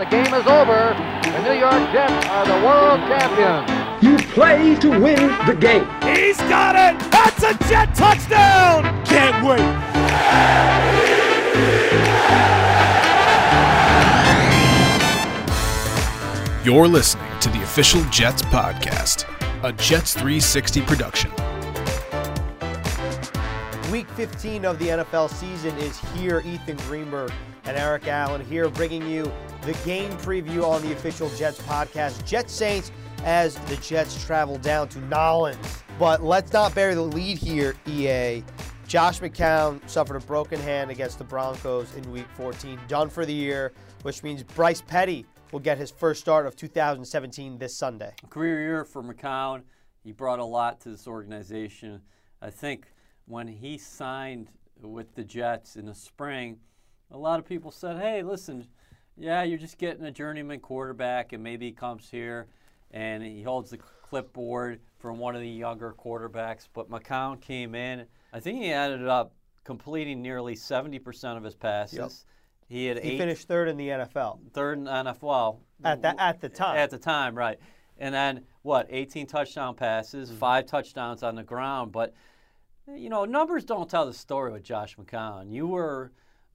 the game is over. The New York Jets are the world champions. You play to win the game. He's got it! That's a Jet touchdown! Can't wait! You're listening to the official Jets podcast, a Jets 360 production. Week 15 of the NFL season is here. Ethan Greenberg and Eric Allen here bringing you the game preview on the official Jets podcast. Jets Saints as the Jets travel down to Nolens. But let's not bury the lead here, EA. Josh McCown suffered a broken hand against the Broncos in week 14, done for the year, which means Bryce Petty will get his first start of 2017 this Sunday. Career year for McCown. He brought a lot to this organization. I think when he signed with the Jets in the spring, a lot of people said, hey, listen, yeah, you're just getting a journeyman quarterback, and maybe he comes here and he holds the clipboard from one of the younger quarterbacks. But McCown came in. I think he ended up completing nearly 70% of his passes. Yep. He had He eight, finished third in the NFL third in NFL. at, the, at the time. At the time, right. And then what? 18 touchdown passes, Mm-hmm. five touchdowns on the ground. But you know, numbers don't tell the story with Josh McCown. You were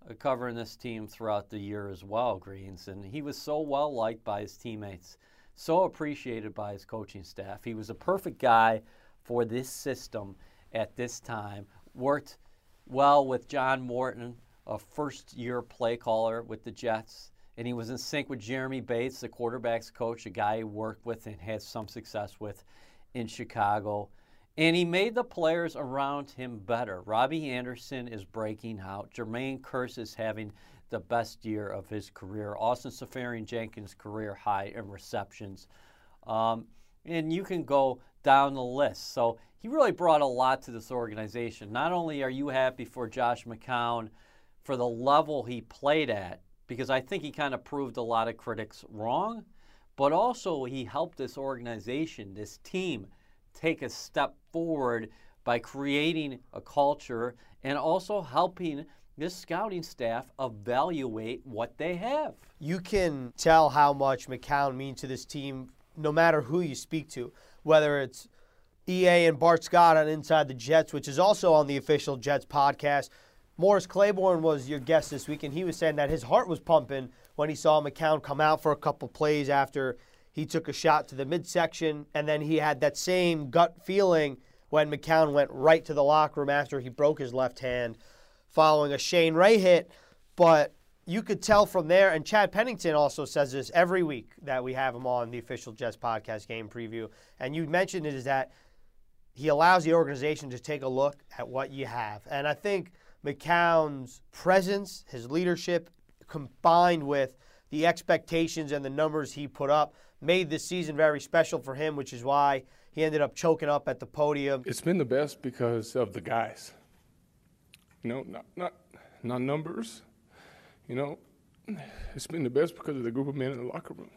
Uh, covering this team throughout the year as well, Greens, and he was so well liked by his teammates, so appreciated by his coaching staff. He was a perfect guy for this system at this time. Worked well with John Morton, a first year play caller with the Jets. And he was in sync with Jeremy Bates, the quarterback's coach, a guy he worked with and had some success with in Chicago. And he made the players around him better. Robbie Anderson is breaking out. Jermaine Kearse is having the best year of his career. Austin Seferian-Jenkins' career high in receptions. Um, and you can go down the list. So he really brought a lot to this organization. Not only are you happy for Josh McCown for the level he played at, because I think he kind of proved a lot of critics wrong, but also he helped this organization, this team, take a step forward by creating a culture and also helping this scouting staff evaluate what they have. you can tell how much McCown means to this team no matter who you speak to, whether it's EA and Bart Scott on Inside the Jets, which is also on the official Jets podcast. Morris Claiborne was your guest this week, and he was saying that his heart was pumping when he saw McCown come out for a couple plays after he took a shot to the midsection, and then he had that same gut feeling when McCown went right to the locker room after he broke his left hand following a Shane Ray hit. But you could tell from there, and Chad Pennington also says this every week that we have him on the official Jets podcast game preview. And you mentioned it is that he allows the organization to take a look at what you have. And I think McCown's presence, his leadership, combined with the expectations and the numbers he put up, made this season very special for him, which is why he ended up choking up at the podium. It's been the best because of the guys. You know, not not not numbers. You know, it's been the best because of the group of men in the locker room.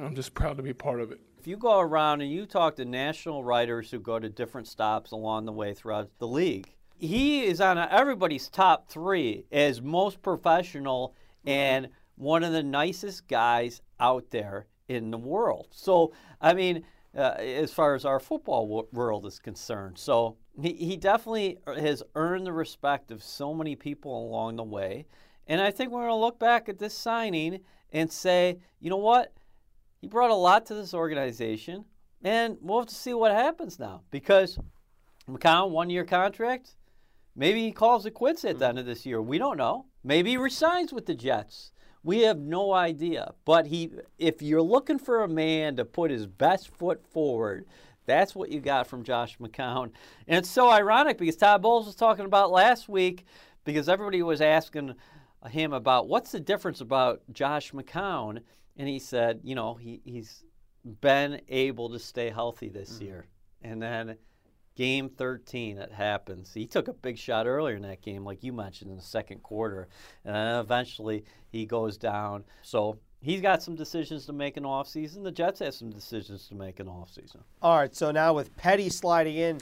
I'm just proud to be part of it. If you go around and you talk to national writers who go to different stops along the way throughout the league, he is on everybody's top three as most professional and one of the nicest guys out there in the world. So, I mean, uh, as far as our football world is concerned, so he, he definitely has earned the respect of so many people along the way. And I think we're going to look back at this signing and say, you know what? He brought a lot to this organization, and we'll have to see what happens now because McCown, one year contract. Maybe he calls it quits at the hmm. end of this year. We don't know. Maybe he resigns with the Jets. We have no idea. But he, if you're looking for a man to put his best foot forward, that's what you got from Josh McCown. And it's so ironic because Todd Bowles was talking about last week because everybody was asking him about what's the difference about Josh McCown. And he said, you know, he, he's been able to stay healthy this hmm. year. And then game 13 it happens he took a big shot earlier in that game like you mentioned in the second quarter and then eventually he goes down so he's got some decisions to make in offseason the jets have some decisions to make in offseason All right, so now with Petty sliding in,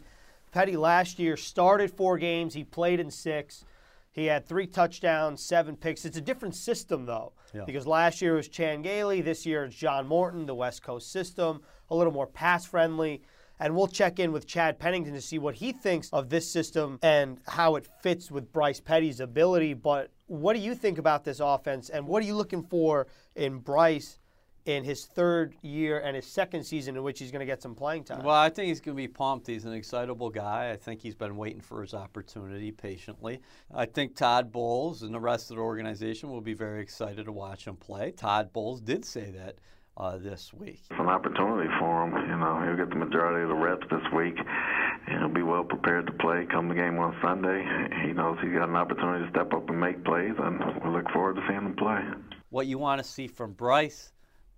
Petty last year started four games, he played in six. He had three touchdowns, seven picks. It's a different system, though, Yeah. because last year it was Chan Gailey. This year it's John Morton, the West Coast system, a little more pass friendly. And we'll check in with Chad Pennington to see what he thinks of this system and how it fits with Bryce Petty's ability. But what do you think about this offense, and what are you looking for in Bryce in his third year and his second season in which he's going to get some playing time? Well, I think he's going to be pumped. He's an excitable guy. I think he's been waiting for his opportunity patiently. I think Todd Bowles and the rest of the organization will be very excited to watch him play. Todd Bowles did say that uh, this week. It's an opportunity for him. You know, he'll get the majority of the reps this week, and he'll be well prepared to play come the game on Sunday. He knows he's got an opportunity to step up and make plays, and we look forward to seeing him play. What you want to see from Bryce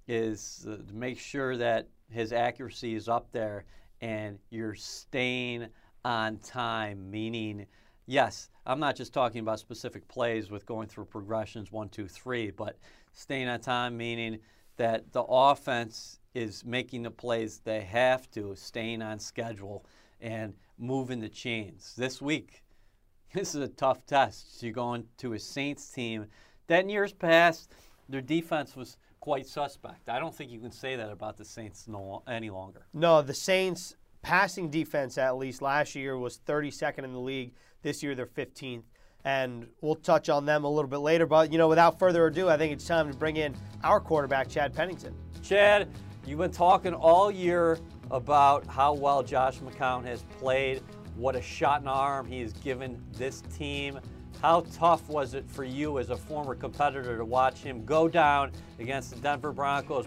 is uh, to make sure that his accuracy is up there and you're staying on time, meaning, yes, I'm not just talking about specific plays with going through progressions one, two, three, but staying on time, meaning that the offense is making the plays they have to, staying on schedule and moving the chains. This week, this is a tough test. You're going to a Saints team that in years past, their defense was quite suspect. I don't think you can say that about the Saints no, any longer. No, the Saints passing defense at least last year was 32nd in the league. This year they're 15th. And we'll touch on them a little bit later. But, you know, without further ado, I think it's time to bring in our quarterback, Chad Pennington. Chad, you've been talking all year about how well Josh McCown has played, what a shot in the arm he has given this team. How tough was it for you as a former competitor to watch him go down against the Denver Broncos?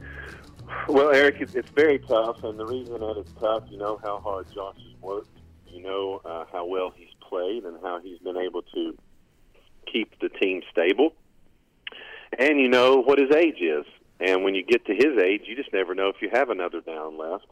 Well, Eric, it's, it's very tough, and the reason that it's tough, you know how hard Josh has worked, you know uh, how well he's played, and how he's been able to keep the team stable, and you know what his age is. And when you get to his age, you just never know if you have another down left.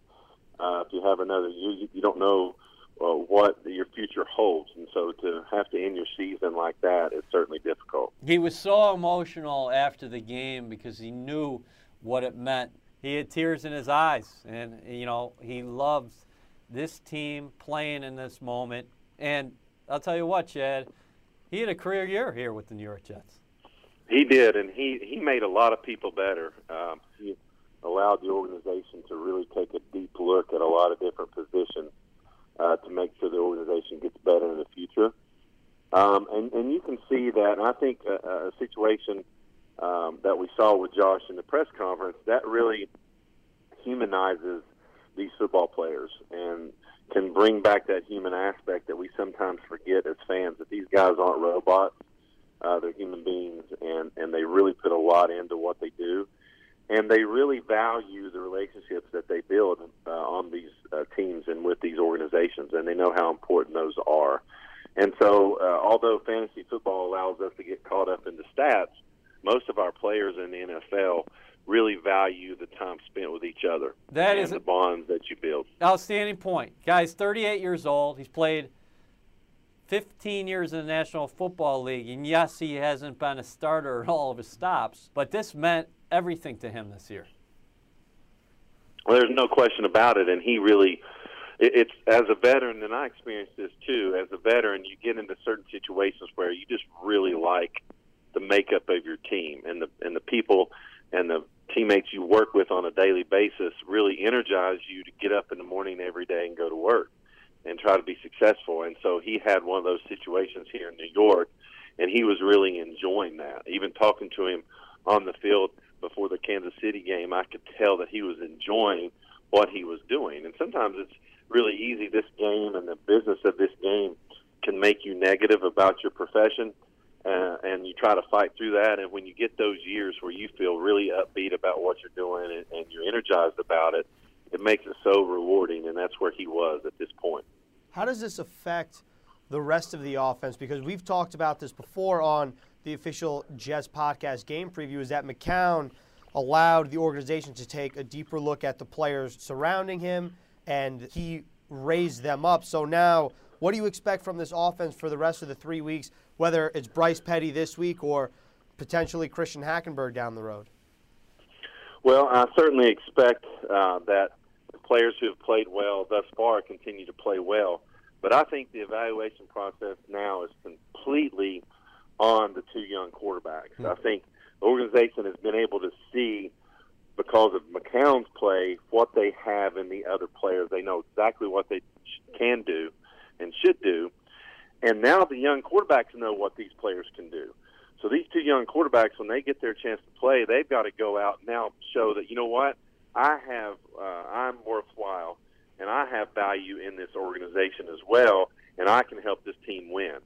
Uh, if you have another you, you don't know uh, what your future holds, and so to have to end your season like that is certainly difficult. He was so emotional after the game because he knew what it meant. He had tears in his eyes, and you know he loves this team playing in this moment. And I'll tell you what, Chad, he had a career year here with the New York Jets. He did, and he he made a lot of people better. Um, he allowed the organization to really take a deep look at a lot of different positions uh, to make sure the organization gets better in the future. Um, and and you can see that. And I think a, a situation um, that we saw with Josh in the press conference that really humanizes these football players and can bring back that human aspect that we sometimes forget as fans that these guys aren't robots uh, they're human beings, and and they really put a lot into what they do, and they really value the relationships that they build uh, on these uh, teams and with these organizations, and they know how important those are. And so, uh, although fantasy football allows us to get caught up in the stats, most of our players in the NFL really value the time spent with each other. That and is the bonds that you build. Outstanding point. Guy's 38 years old. He's played 15 years in the National Football League, and yes, he hasn't been a starter at all of his stops, but this meant everything to him this year. Well, there's no question about it, and he really. It's as a veteran, and I experienced this too. As a veteran, you get into certain situations where you just really like the makeup of your team and the and the people and the teammates you work with on a daily basis really energize you to get up in the morning every day and go to work and try to be successful. And so he had one of those situations here in New York, and he was really enjoying that. Even talking to him on the field before the Kansas City game, I could tell that he was enjoying what he was doing. And sometimes it's really easy. This game and the business of this game can make you negative about your profession. Uh, and you try to fight through that. And when you get those years where you feel really upbeat about what you're doing and, and you're energized about it, it makes it so rewarding. And that's where he was at this point. How does this affect the rest of the offense? Because we've talked about this before on the official Jets podcast game preview, is that McCown allowed the organization to take a deeper look at the players surrounding him and he raised them up. So now, what do you expect from this offense for the rest of the three weeks, whether it's Bryce Petty this week or potentially Christian Hackenberg down the road? Well, I certainly expect uh, that the players who have played well thus far continue to play well. But I think the evaluation process now is completely on the two young quarterbacks. Mm-hmm. I think the organization has been able to see because of McCown's play what they have in the other players. They know exactly what they can do and should do. And now the young quarterbacks know what these players can do. So these two young quarterbacks, when they get their chance to play, they've got to go out now show that you know what I have, uh, I'm worthwhile, and I have value in this organization as well, and I can help this team win.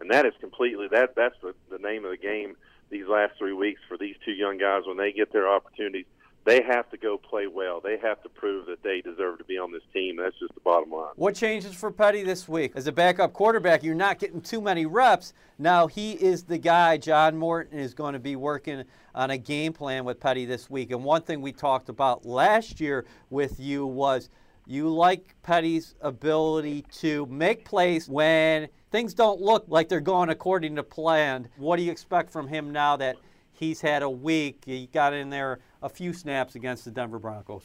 And that is completely that. That's the, the name of the game these last three weeks for these two young guys when they get their opportunities they have to go play well. They have to prove that they deserve to be on this team. That's just the bottom line. What changes for Petty this week? As a backup quarterback, you're not getting too many reps. Now he is the guy. John Morton is going to be working on a game plan with Petty this week. And one thing we talked about last year with you was you like Petty's ability to make plays when things don't look like they're going according to plan. What do you expect from him now that he's had a week? He got in there a few snaps against the Denver Broncos?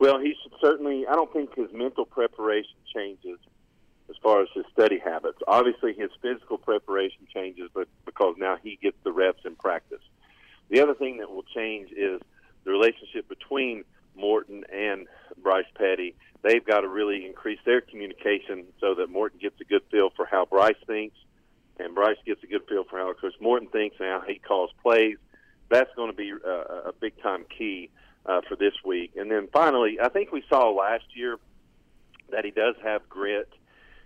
Well, he should certainly. I don't think his mental preparation changes as far as his study habits. Obviously, his physical preparation changes, but because now he gets the reps in practice. The other thing that will change is the relationship between Morton and Bryce Petty. They've got to really increase their communication so that Morton gets a good feel for how Bryce thinks, and Bryce gets a good feel for how Coach Morton thinks and how he calls plays that's going to be a, a big time key uh, for this week. And then finally, I think we saw last year that he does have grit.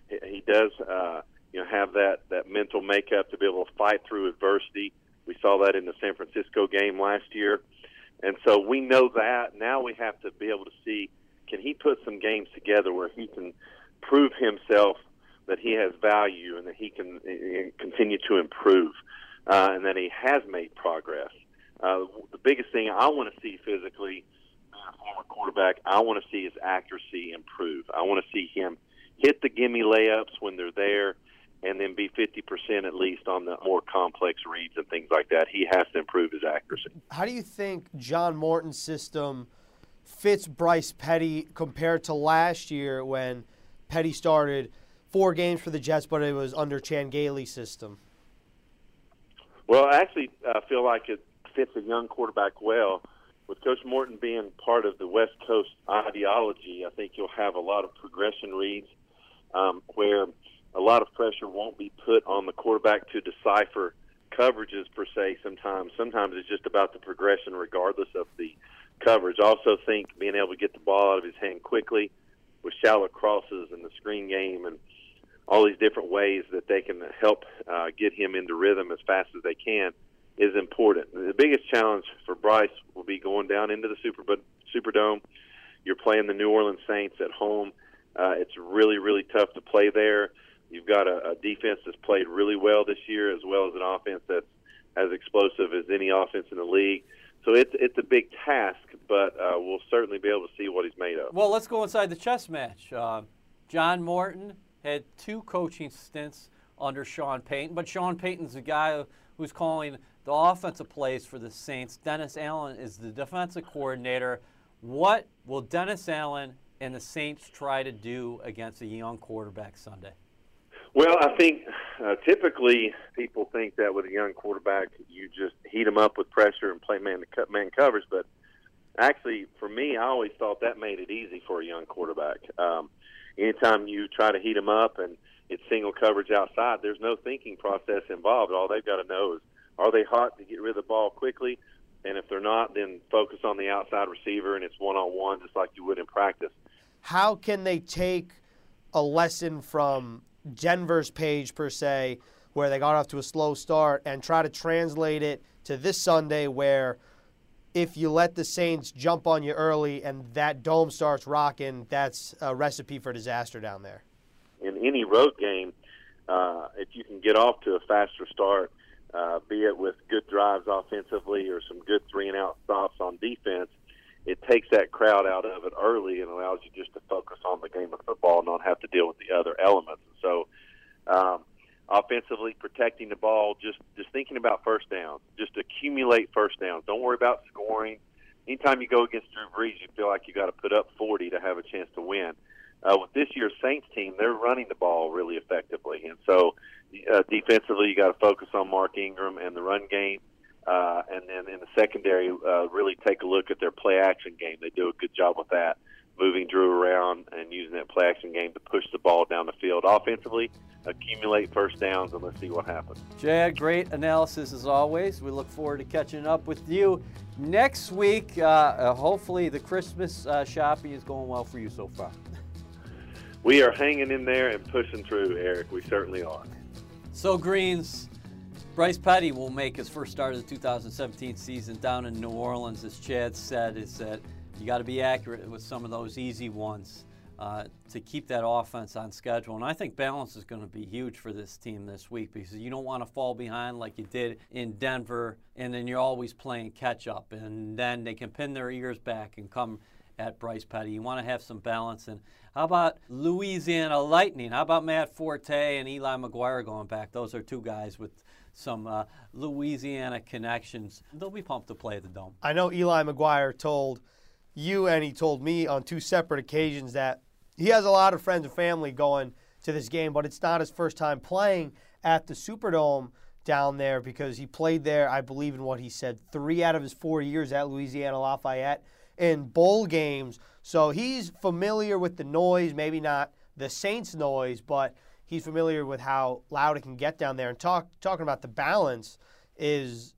He does, uh, you know, have that that mental makeup to be able to fight through adversity. We saw that in the San Francisco game last year, and so we know that. Now we have to be able to see can he put some games together where he can prove himself that he has value and that he can uh, continue to improve, uh, and that he has made progress. Uh, the biggest thing I want to see physically, being a former quarterback, I want to see his accuracy improve. I want to see him hit the gimme layups when they're there, and then be 50% at least on the more complex reads and things like that. He has to improve his accuracy. How do you think John Morton's system fits Bryce Petty compared to last year when Petty started four games for the Jets, but it was under Chan Gailey's system? Well, I actually uh, feel like it fits a young quarterback well. With Coach Morton being part of the West Coast ideology, I think you'll have a lot of progression reads um, where a lot of pressure won't be put on the quarterback to decipher coverages per se. Sometimes, sometimes it's just about the progression, regardless of the coverage. I also think being able to get the ball out of his hand quickly with shallow crosses and the screen game and all these different ways that they can help uh, get him into rhythm as fast as they can is important. The biggest challenge for Bryce will be going down into the Super Superdome. You're playing the New Orleans Saints at home. Uh, it's really, really tough to play there. You've got a, a defense that's played really well this year, as well as an offense that's as explosive as any offense in the league. So it's it's a big task, but uh, we'll certainly be able to see what he's made of. Well, let's go inside the chess match. Uh, John Morton had two coaching stints under Sean Payton, but Sean Payton's the guy who's calling the offensive plays for the Saints. Dennis Allen is the defensive coordinator. What will Dennis Allen and the Saints try to do against a young quarterback Sunday? Well, I think uh, typically people think that with a young quarterback, you just heat him up with pressure and play man to cut man covers. But actually, for me, I always thought that made it easy for a young quarterback. Um, anytime you try to heat him up and it's single coverage outside, there's no thinking process involved. All they've got to know is are they hot to get rid of the ball quickly? And if they're not, then focus on the outside receiver and it's one on one, just like you would in practice. How can they take a lesson from Denver's page, per se, where they got off to a slow start, and try to translate it to this Sunday, where if you let the Saints jump on you early and that dome starts rocking, that's a recipe for disaster down there? In any road game, uh, if you can get off to a faster start, uh, be it with good drives offensively or some good three and out stops on defense, it takes that crowd out of it early and allows you just to focus on the game of football and not have to deal with the other elements. So, um, offensively, protecting the ball, just just thinking about first downs, just accumulate first downs. Don't worry about scoring. Anytime you go against Drew Brees, you feel like you got to put up 40 to have a chance to win. Uh, with this year's Saints team, they're running the ball really effectively, and so uh, defensively, you got to focus on Mark Ingram and the run game. Uh, and then in the secondary, uh, really take a look at their play action game. They do a good job with that, moving Drew around and using that play action game to push the ball down the field. Offensively, accumulate first downs, and let's see what happens. Chad, great analysis as always. We look forward to catching up with you next week. Uh, uh, hopefully, the Christmas uh, shopping is going well for you so far. We are hanging in there and pushing through, Eric. We certainly are. So, Greens, Bryce Petty will make his first start of the 2017 season down in New Orleans. As Chad said, is that you got to be accurate with some of those easy ones uh, to keep that offense on schedule. And I think balance is going to be huge for this team this week because you don't want to fall behind like you did in Denver, and then you're always playing catch up, and then they can pin their ears back and come at Bryce Petty. You want to have some balance. And how about Louisiana Lightning? How about Matt Forte and Eli McGuire going back? Those are two guys with some uh, Louisiana connections. They'll be pumped to play at the Dome. I know Eli McGuire told you and he told me on two separate occasions that he has a lot of friends and family going to this game, but it's not his first time playing at the Superdome down there because he played there, I believe, in what he said, three out of his four years at Louisiana Lafayette in bowl games. So he's familiar with the noise, maybe not the Saints noise, but he's familiar with how loud it can get down there. And talk, talking about the balance is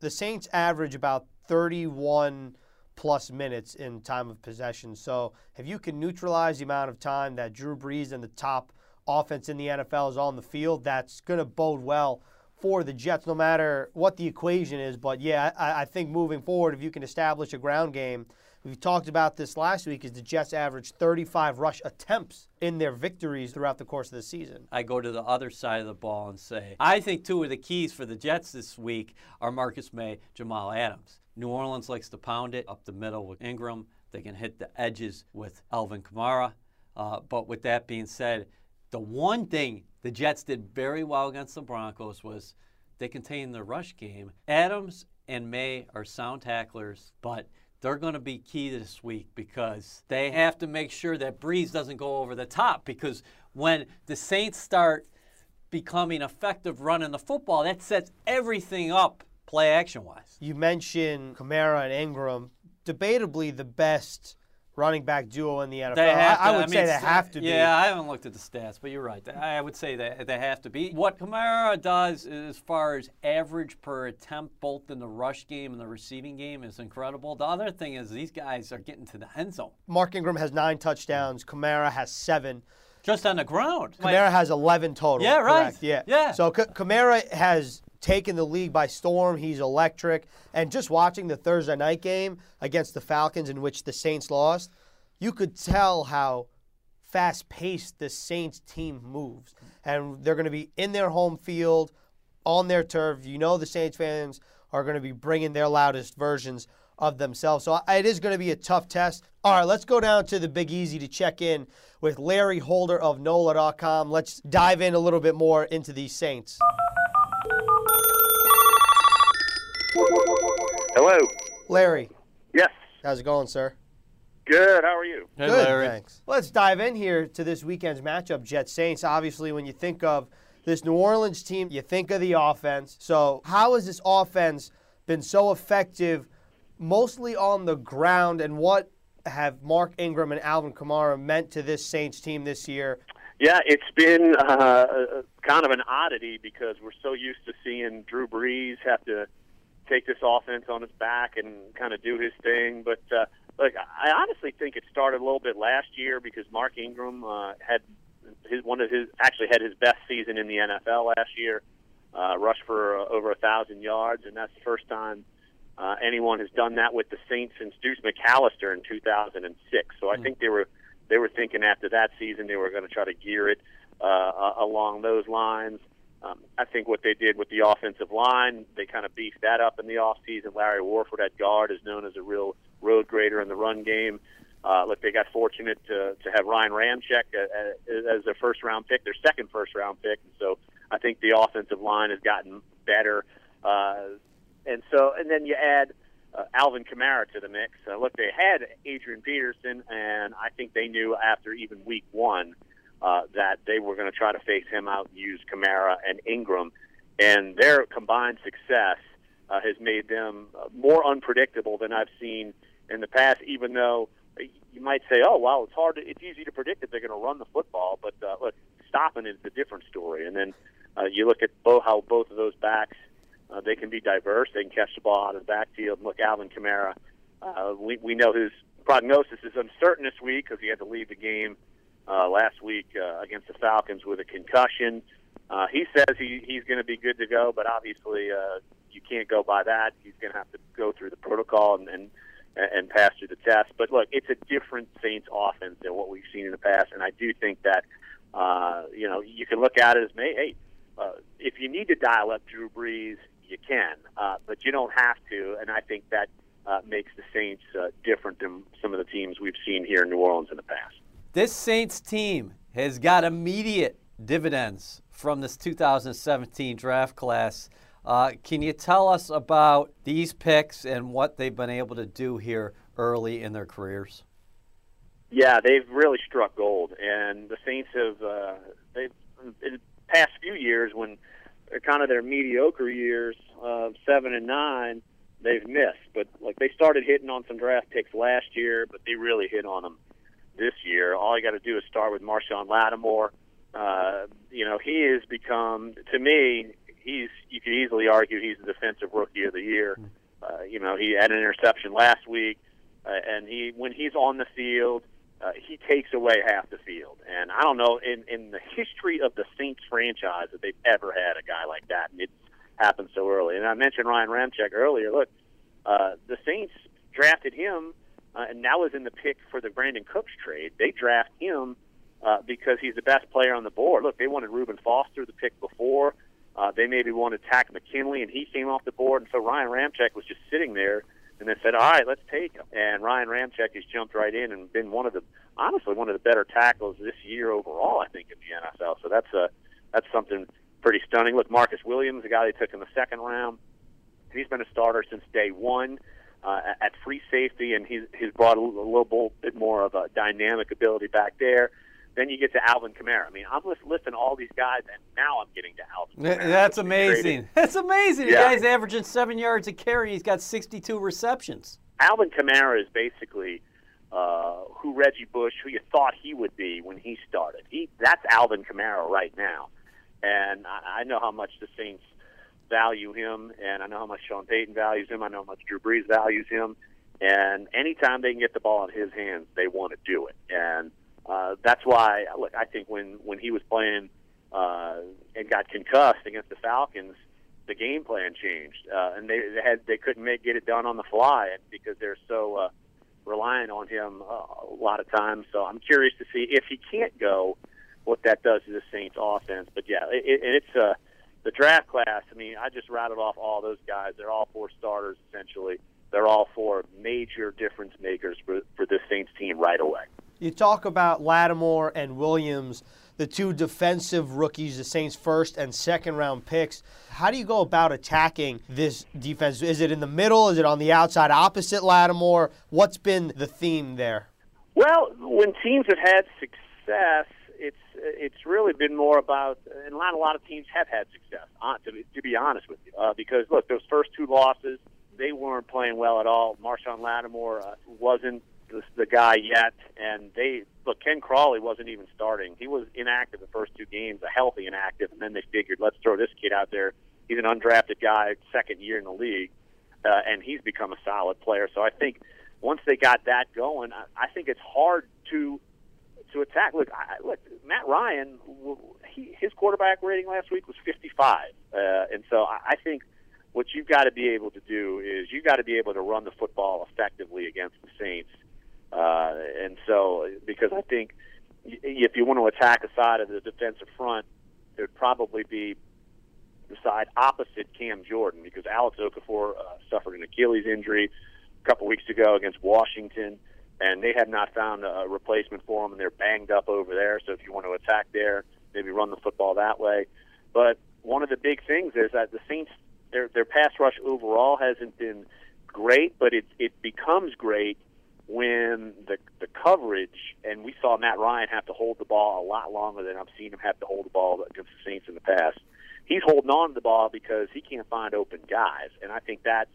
the Saints average about 31 plus minutes in time of possession. So if you can neutralize the amount of time that Drew Brees and the top offense in the NFL is on the field, that's going to bode well for the Jets, no matter what the equation is. But yeah, I, I, think moving forward, if you can establish a ground game, we talked about this last week, is the Jets average 35 rush attempts in their victories throughout the course of the season. I go to the other side of the ball and say, I think two of the keys for the Jets this week are Marcus Maye, Jamal Adams. New Orleans likes to pound it up the middle with Ingram. They can hit the edges with Alvin Kamara. Uh, but with that being said, the one thing the Jets did very well against the Broncos was they contained the rush game. Adams and Maye are sound tacklers, but they're going to be key this week because they have to make sure that Brees doesn't go over the top. Because when the Saints start becoming effective running the football, that sets everything up play action wise. You mentioned Kamara and Ingram, debatably the best running back duo in the NFL. I, I, would I mean, say they have to yeah, be. Yeah, I haven't looked at the stats, but you're right. I would say that they have to be. What Kamara does as far as average per attempt, both in the rush game and the receiving game, is incredible. The other thing is these guys are getting to the end zone. Mark Ingram has nine touchdowns. Kamara has seven. Just on the ground. Kamara has 11 total. Yeah, right. Correct. Yeah. Yeah. So K- Kamara has taken the league by storm. He's electric. And just watching the Thursday night game against the Falcons, in which the Saints lost, you could tell how fast paced the Saints team moves. And they're going to be in their home field, on their turf. You know, the Saints fans are going to be bringing their loudest versions of themselves. So it is going to be a tough test. All right, let's go down to the Big Easy to check in with Larry Holder of NOLA.com. Let's dive in a little bit more into these Saints. Hello. Larry. Yes. How's it going, sir? Good. How are you? Hey, Good, Larry. thanks. Let's dive in here to this weekend's matchup, Jets Saints. Obviously, when you think of this New Orleans team, you think of the offense. So, how has this offense been so effective, mostly on the ground, and what have Mark Ingram and Alvin Kamara meant to this Saints team this year? Yeah, it's been uh, kind of an oddity because we're so used to seeing Drew Brees have to take this offense on his back and kind of do his thing. But uh, look, I honestly think it started a little bit last year because Mark Ingram uh, had his one of his actually had his best season in the NFL last year. Uh, rushed for uh, over a thousand yards, and that's the first time uh, anyone has done that with the Saints since Deuce McAllister in 2006. So I think they were they were thinking after that season they were going to try to gear it uh, along those lines. Um, I think what they did with the offensive line, they kind of beefed that up in the offseason. Larry Warford at guard is known as a real road grader in the run game. Uh, look, they got fortunate to, to have Ryan Ramczyk as their first round pick, their second first round pick. And so I think the offensive line has gotten better. Uh, and so, and then you add uh, Alvin Kamara to the mix. Uh, look, they had Adrian Peterson, and I think they knew after even week one uh, that they were going to try to face him out use Kamara and Ingram. And their combined success uh, has made them uh, more unpredictable than I've seen in the past, even though you might say, oh, well, it's hard. To, it's easy to predict that they're going to run the football, but uh, look, stopping is a different story. And then uh, you look at both, how both of those backs – uh, they can be diverse. They can catch the ball out of the backfield. Look, Alvin Kamara, uh, we, we know his prognosis is uncertain this week because he had to leave the game uh, last week uh, against the Falcons with a concussion. Uh, he says he, he's going to be good to go, but obviously uh, you can't go by that. He's going to have to go through the protocol and, and and pass through the test. But look, it's a different Saints offense than what we've seen in the past, and I do think that uh, you know you can look at it as, hey, uh, if you need to dial up Drew Brees, you can, uh, but you don't have to. And I think that uh, makes the Saints uh, different than some of the teams we've seen here in New Orleans in the past. This Saints team has got immediate dividends from this 2017 draft class. Uh, can you tell us about these picks and what they've been able to do here early in their careers? Yeah, they've really struck gold, and the Saints have. Uh, they've in the past few years when they're kind of their mediocre years, uh, seven and nine, they've missed. But like they started hitting on some draft picks last year, but they really hit on them this year. All you got to do is start with Marshon Lattimore. Uh, you know, he has become to me. He's you could easily argue he's the defensive rookie of the year. Uh, you know, he had an interception last week, uh, and he when he's on the field, uh, he takes away half the field. And I don't know in in the history of the Saints franchise that they've ever had a guy like that, and it happened so early. And I mentioned Ryan Ramczyk earlier. Look, uh, the Saints drafted him, uh, and now is in the pick for the Brandin Cooks trade. They draft him uh, because he's the best player on the board. Look, they wanted Reuben Foster the pick before. Uh, they maybe wanted Takk McKinley, and he came off the board, and so Ryan Ramczyk was just sitting there and they said, "All right, let's take him." And Ryan Ramczyk has jumped right in and been one of the honestly one of the better tackles this year overall. I think in the NFL. So that's a that's something pretty stunning. Look, Marcus Williams, the guy they took in the second round, he's been a starter since day one. Uh, at free safety, and he's he's brought a, a little bit more of a dynamic ability back there. Then you get to Alvin Kamara. I mean, I'm just listing all these guys, and now I'm getting to Alvin. Kamara, That's amazing. That's amazing. Yeah. The guy's averaging seven yards a carry. He's got 62 receptions. Alvin Kamara is basically uh, who Reggie Bush, who you thought he would be when he started. He that's Alvin Kamara right now, and I, I know how much the Saints value him, and I know how much Sean Payton values him. I know how much Drew Brees values him, and anytime they can get the ball in his hands, they want to do it. And uh, that's why, look, I think when when he was playing uh, and got concussed against the Falcons, the game plan changed, uh, and they, they had they couldn't make get it done on the fly because they're so uh, reliant on him uh, a lot of times. So I'm curious to see if he can't go, what that does to the Saints offense. But yeah, it, it, it's uh, the draft class. I mean, I just rattled off all those guys. They're all four starters essentially. They're all four major difference makers for for this Saints team right away. You talk about Lattimore and Williams, the two defensive rookies, the Saints' first and second round picks. How do you go about attacking this defense? Is it in the middle? Is it on the outside opposite Lattimore? What's been the theme there? Well, when teams have had success, it's it's really been more about, and not a lot of teams have had success. Uh, to, to be honest with you, uh, because look, those first two losses, they weren't playing well at all. Marshon Lattimore uh, wasn't the, the guy yet. And they look, Ken Crawley wasn't even starting. He was inactive the first two games, a healthy inactive, and then they figured let's throw this kid out there. He's an undrafted guy, second year in the league, uh, and he's become a solid player. So I think once they got that going, I, I think it's hard to to attack. Look, I, look, Matt Ryan, he, his quarterback rating last week was 55, uh, and so I, I think what you've got to be able to do is you've got to be able to run the football effectively against the Saints uh, and so, because I think if you want to attack a side of the defensive front, it would probably be the side opposite Cam Jordan because Alex Okafor uh, suffered an Achilles injury a couple weeks ago against Washington, and they have not found a replacement for him, and they're banged up over there. So if you want to attack there, maybe run the football that way. But one of the big things is that the Saints, their their pass rush overall hasn't been great, but it it becomes great when the the coverage and we saw Matt Ryan have to hold the ball a lot longer than I've seen him have to hold the ball against the Saints in the past. He's holding on to the ball because he can't find open guys, and I think that's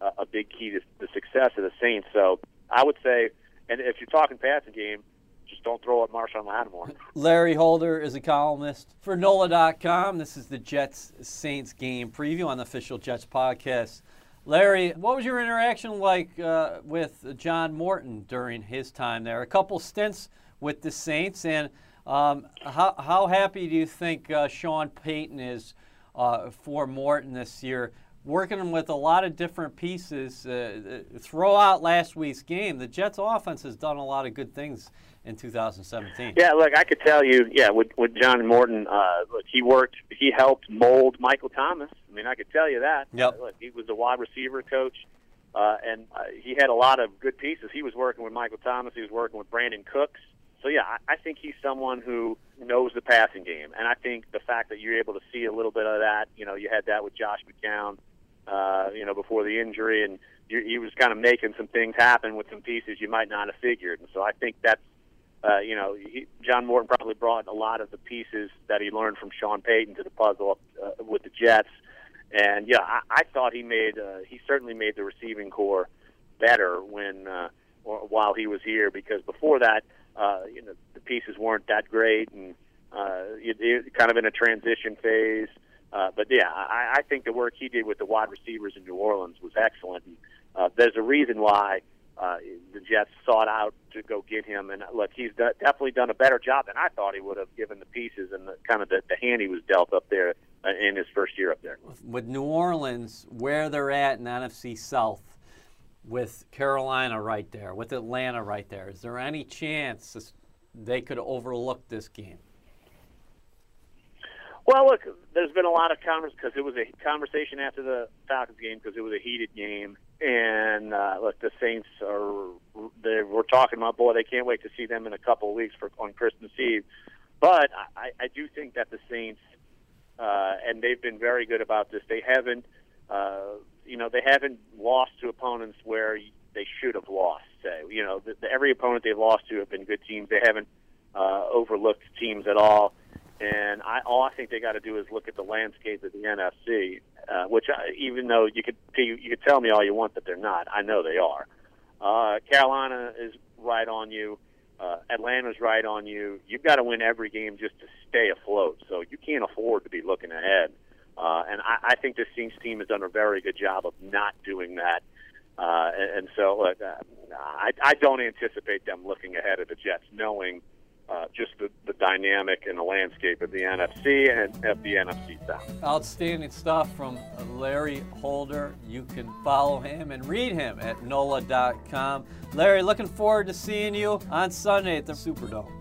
a, a big key to the success of the Saints. So I would say, and if you're talking passing game, just don't throw at Marshon Lattimore. Larry Holder is a columnist for NOLA.com. This is the Jets Saints game preview on the official Jets podcast. Larry, what was your interaction like uh, with John Morton during his time there? A couple stints with the Saints, and um, how, how happy do you think uh, Sean Payton is uh, for Morton this year? Working with a lot of different pieces uh, throughout last week's game, the Jets offense has done a lot of good things in 2017. Yeah, look, I could tell you, yeah, with with John Morton, uh, look, he worked, he helped mold Michael Thomas. I mean, I could tell you that. Yep. Uh, look, he was a wide receiver coach, uh, and uh, he had a lot of good pieces. He was working with Michael Thomas. He was working with Brandin Cooks. So yeah, I, I think he's someone who knows the passing game, and I think the fact that you're able to see a little bit of that, you know, you had that with Josh McCown, uh, you know, before the injury, and you, he was kind of making some things happen with some pieces you might not have figured. And so I think that's uh, you know, he, John Morton probably brought a lot of the pieces that he learned from Sean Payton to the puzzle uh, with the Jets. And yeah, I, I thought he made uh, he certainly made the receiving corps better when uh, while he was here because before that, uh, you know, the pieces weren't that great and uh, it, it, kind of in a transition phase. Uh, but yeah, I, I think the work he did with the wide receivers in New Orleans was excellent. And, uh, there's a reason why uh, the Jets sought out to go get him. And look, he's d- definitely done a better job than I thought he would have, given the pieces and the kind of the, the hand he was dealt up there uh, in his first year up there. With New Orleans, where they're at in NFC South, with Carolina right there, with Atlanta right there, is there any chance they could overlook this game? Well, look, there's been a lot of conversation because it was a conversation after the Falcons game because it was a heated game, and uh, look, the Saints are they we're talking about boy, they can't wait to see them in a couple of weeks for on Christmas Eve. But I, I do think that the Saints, uh, and they've been very good about this. They haven't, uh, you know, they haven't lost to opponents where they should have lost. Say, you know, the, the, every opponent they've lost to have been good teams. They haven't uh, overlooked teams at all. And I, all I think they got to do is look at the landscape of the NFC, uh, which I, even though you could you, could tell me all you want that they're not, I know they are. Uh, Carolina is right on you. Uh, Atlanta's right on you. You've got to win every game just to stay afloat. So you can't afford to be looking ahead. Uh, and I, I think this Saints team has done a very good job of not doing that. Uh, and, and so uh, I, I don't anticipate them looking ahead of the Jets, knowing uh, just the, the dynamic and the landscape of the NFC and of the NFC South. Outstanding stuff from Larry Holder. You can follow him and read him at NOLA.com. Larry, looking forward to seeing you on Sunday at the Superdome. All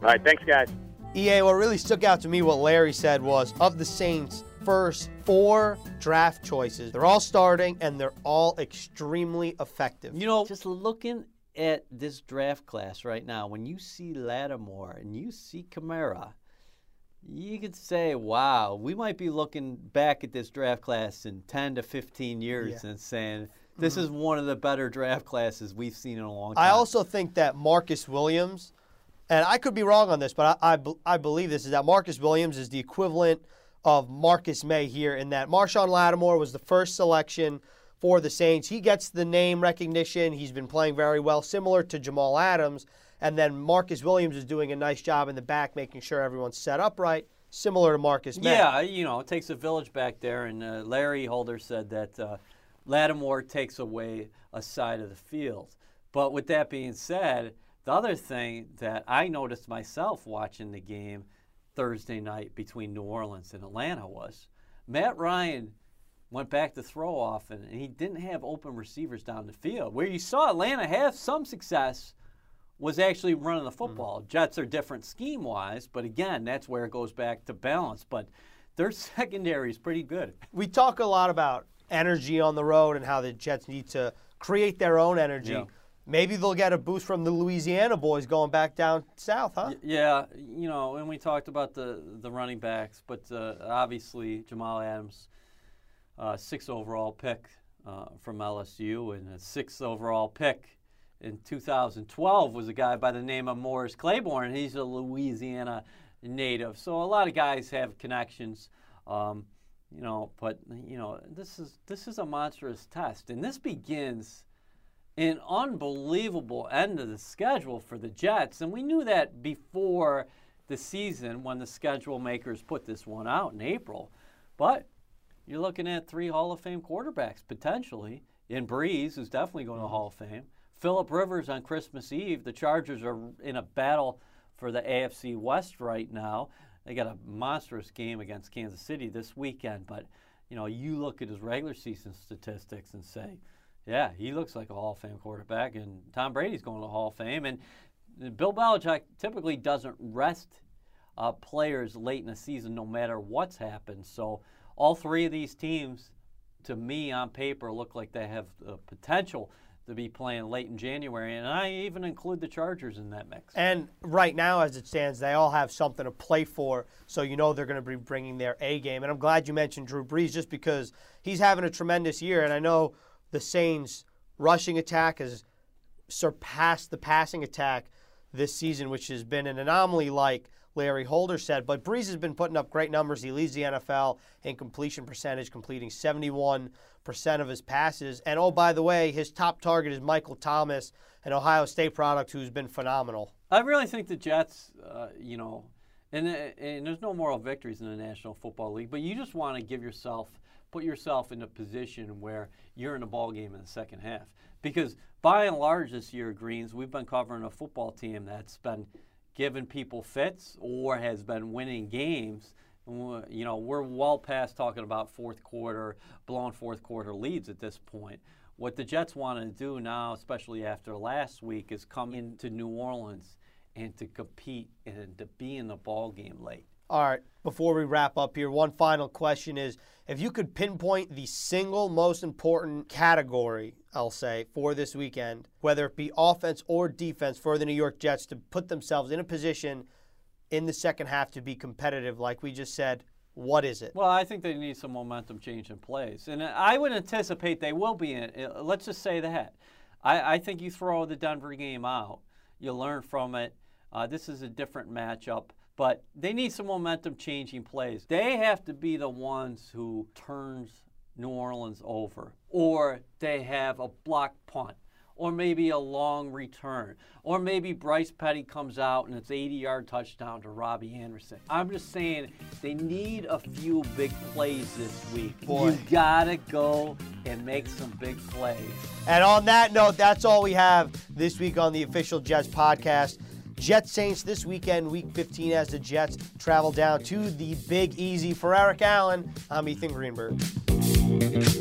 right, thanks, guys. EA, what really stuck out to me, what Larry said was of the Saints' first four draft choices, they're all starting and they're all extremely effective. You know, just looking at this draft class right now, when you see Lattimore and you see Kamara, you could say, wow, we might be looking back at this draft class in 10 to 15 years yeah. and saying, this mm-hmm. is one of the better draft classes we've seen in a long time. I also think that Marcus Williams, and I could be wrong on this, but I, I, I believe this is that Marcus Williams is the equivalent of Marcus Maye here in that Marshon Lattimore was the first selection for the Saints. He gets the name recognition. He's been playing very well, similar to Jamal Adams. And then Marcus Williams is doing a nice job in the back, making sure everyone's set up right, similar to Marcus. Yeah, you know, it takes a village back there. And uh, Larry Holder said that uh, Lattimore takes away a side of the field. But with that being said, the other thing that I noticed myself watching the game Thursday night between New Orleans and Atlanta was Matt Ryan – went back to throw often, and he didn't have open receivers down the field. Where you saw Atlanta have some success was actually running the football. Mm-hmm. Jets are different scheme wise, but again, that's where it goes back to balance. But their secondary is pretty good. We talk a lot about energy on the road and how the Jets need to create their own energy. Yeah. Maybe they'll get a boost from the Louisiana boys going back down south, huh? Yeah, you know, and we talked about the the running backs, but uh, obviously Jamal Adams uh, six overall pick uh, from LSU, and a sixth overall pick in 2012 was a guy by the name of Morris Claiborne. He's a Louisiana native, so a lot of guys have connections. Um, you know, but you know, this is this is a monstrous test, and this begins an unbelievable end of the schedule for the Jets, and we knew that before the season when the schedule makers put this one out in April. But you're looking at three Hall of Fame quarterbacks potentially. In Brees, who's definitely going to Hall of Fame. Philip Rivers on Christmas Eve. The Chargers are in a battle for the AFC West right now. They got a monstrous game against Kansas City this weekend, but you know, you look at his regular season statistics and say, yeah, he looks like a Hall of Fame quarterback, and Tom Brady's going to Hall of Fame. And Bill Belichick typically doesn't rest uh, players late in the season, no matter what's happened. So all three of these teams, to me, on paper, look like they have the potential to be playing late in January, and I even include the Chargers in that mix. And right now, as it stands, they all have something to play for, so you know they're going to be bringing their A game. And I'm glad you mentioned Drew Brees just because he's having a tremendous year, and I know the Saints' rushing attack has surpassed the passing attack this season, which has been an anomaly like Larry Holder said. But Brees has been putting up great numbers. He leads the NFL in completion percentage, completing 71% of his passes. And oh, by the way, his top target is Michael Thomas, an Ohio State product who's been phenomenal. I really think the Jets, uh, you know, and, and there's no moral victories in the National Football League, but you just want to give yourself put yourself in a position where you're in a ball game in the second half. Because by and large this year, Greens, we've been covering a football team that's been giving people fits or has been winning games. You know, we're well past talking about fourth quarter, blown fourth quarter leads at this point. What the Jets want to do now, especially after last week, is come into New Orleans and to compete and to be in the ball game late. All right, before we wrap up here, one final question is if you could pinpoint the single most important category, I'll say, for this weekend, whether it be offense or defense for the New York Jets to put themselves in a position in the second half to be competitive, like we just said, what is it? Well, I think they need some momentum change in plays. And I would anticipate they will be in. Uh, let's just say that. I, I think you throw the Denver game out, you learn from it. Uh, this is a different matchup but they need some momentum changing plays. They have to be the ones who turns New Orleans over, or they have a block punt, or maybe a long return, or maybe Bryce Petty comes out and it's 80 yard touchdown to Robbie Anderson. I'm just saying they need a few big plays this week. Boy. You gotta go and make some big plays. And on that note, that's all we have this week on the official Jets podcast. Jets Saints this weekend, week 15, as the Jets travel down to the Big Easy. For Eric Allen, I'm Ethan Greenberg. Thank you.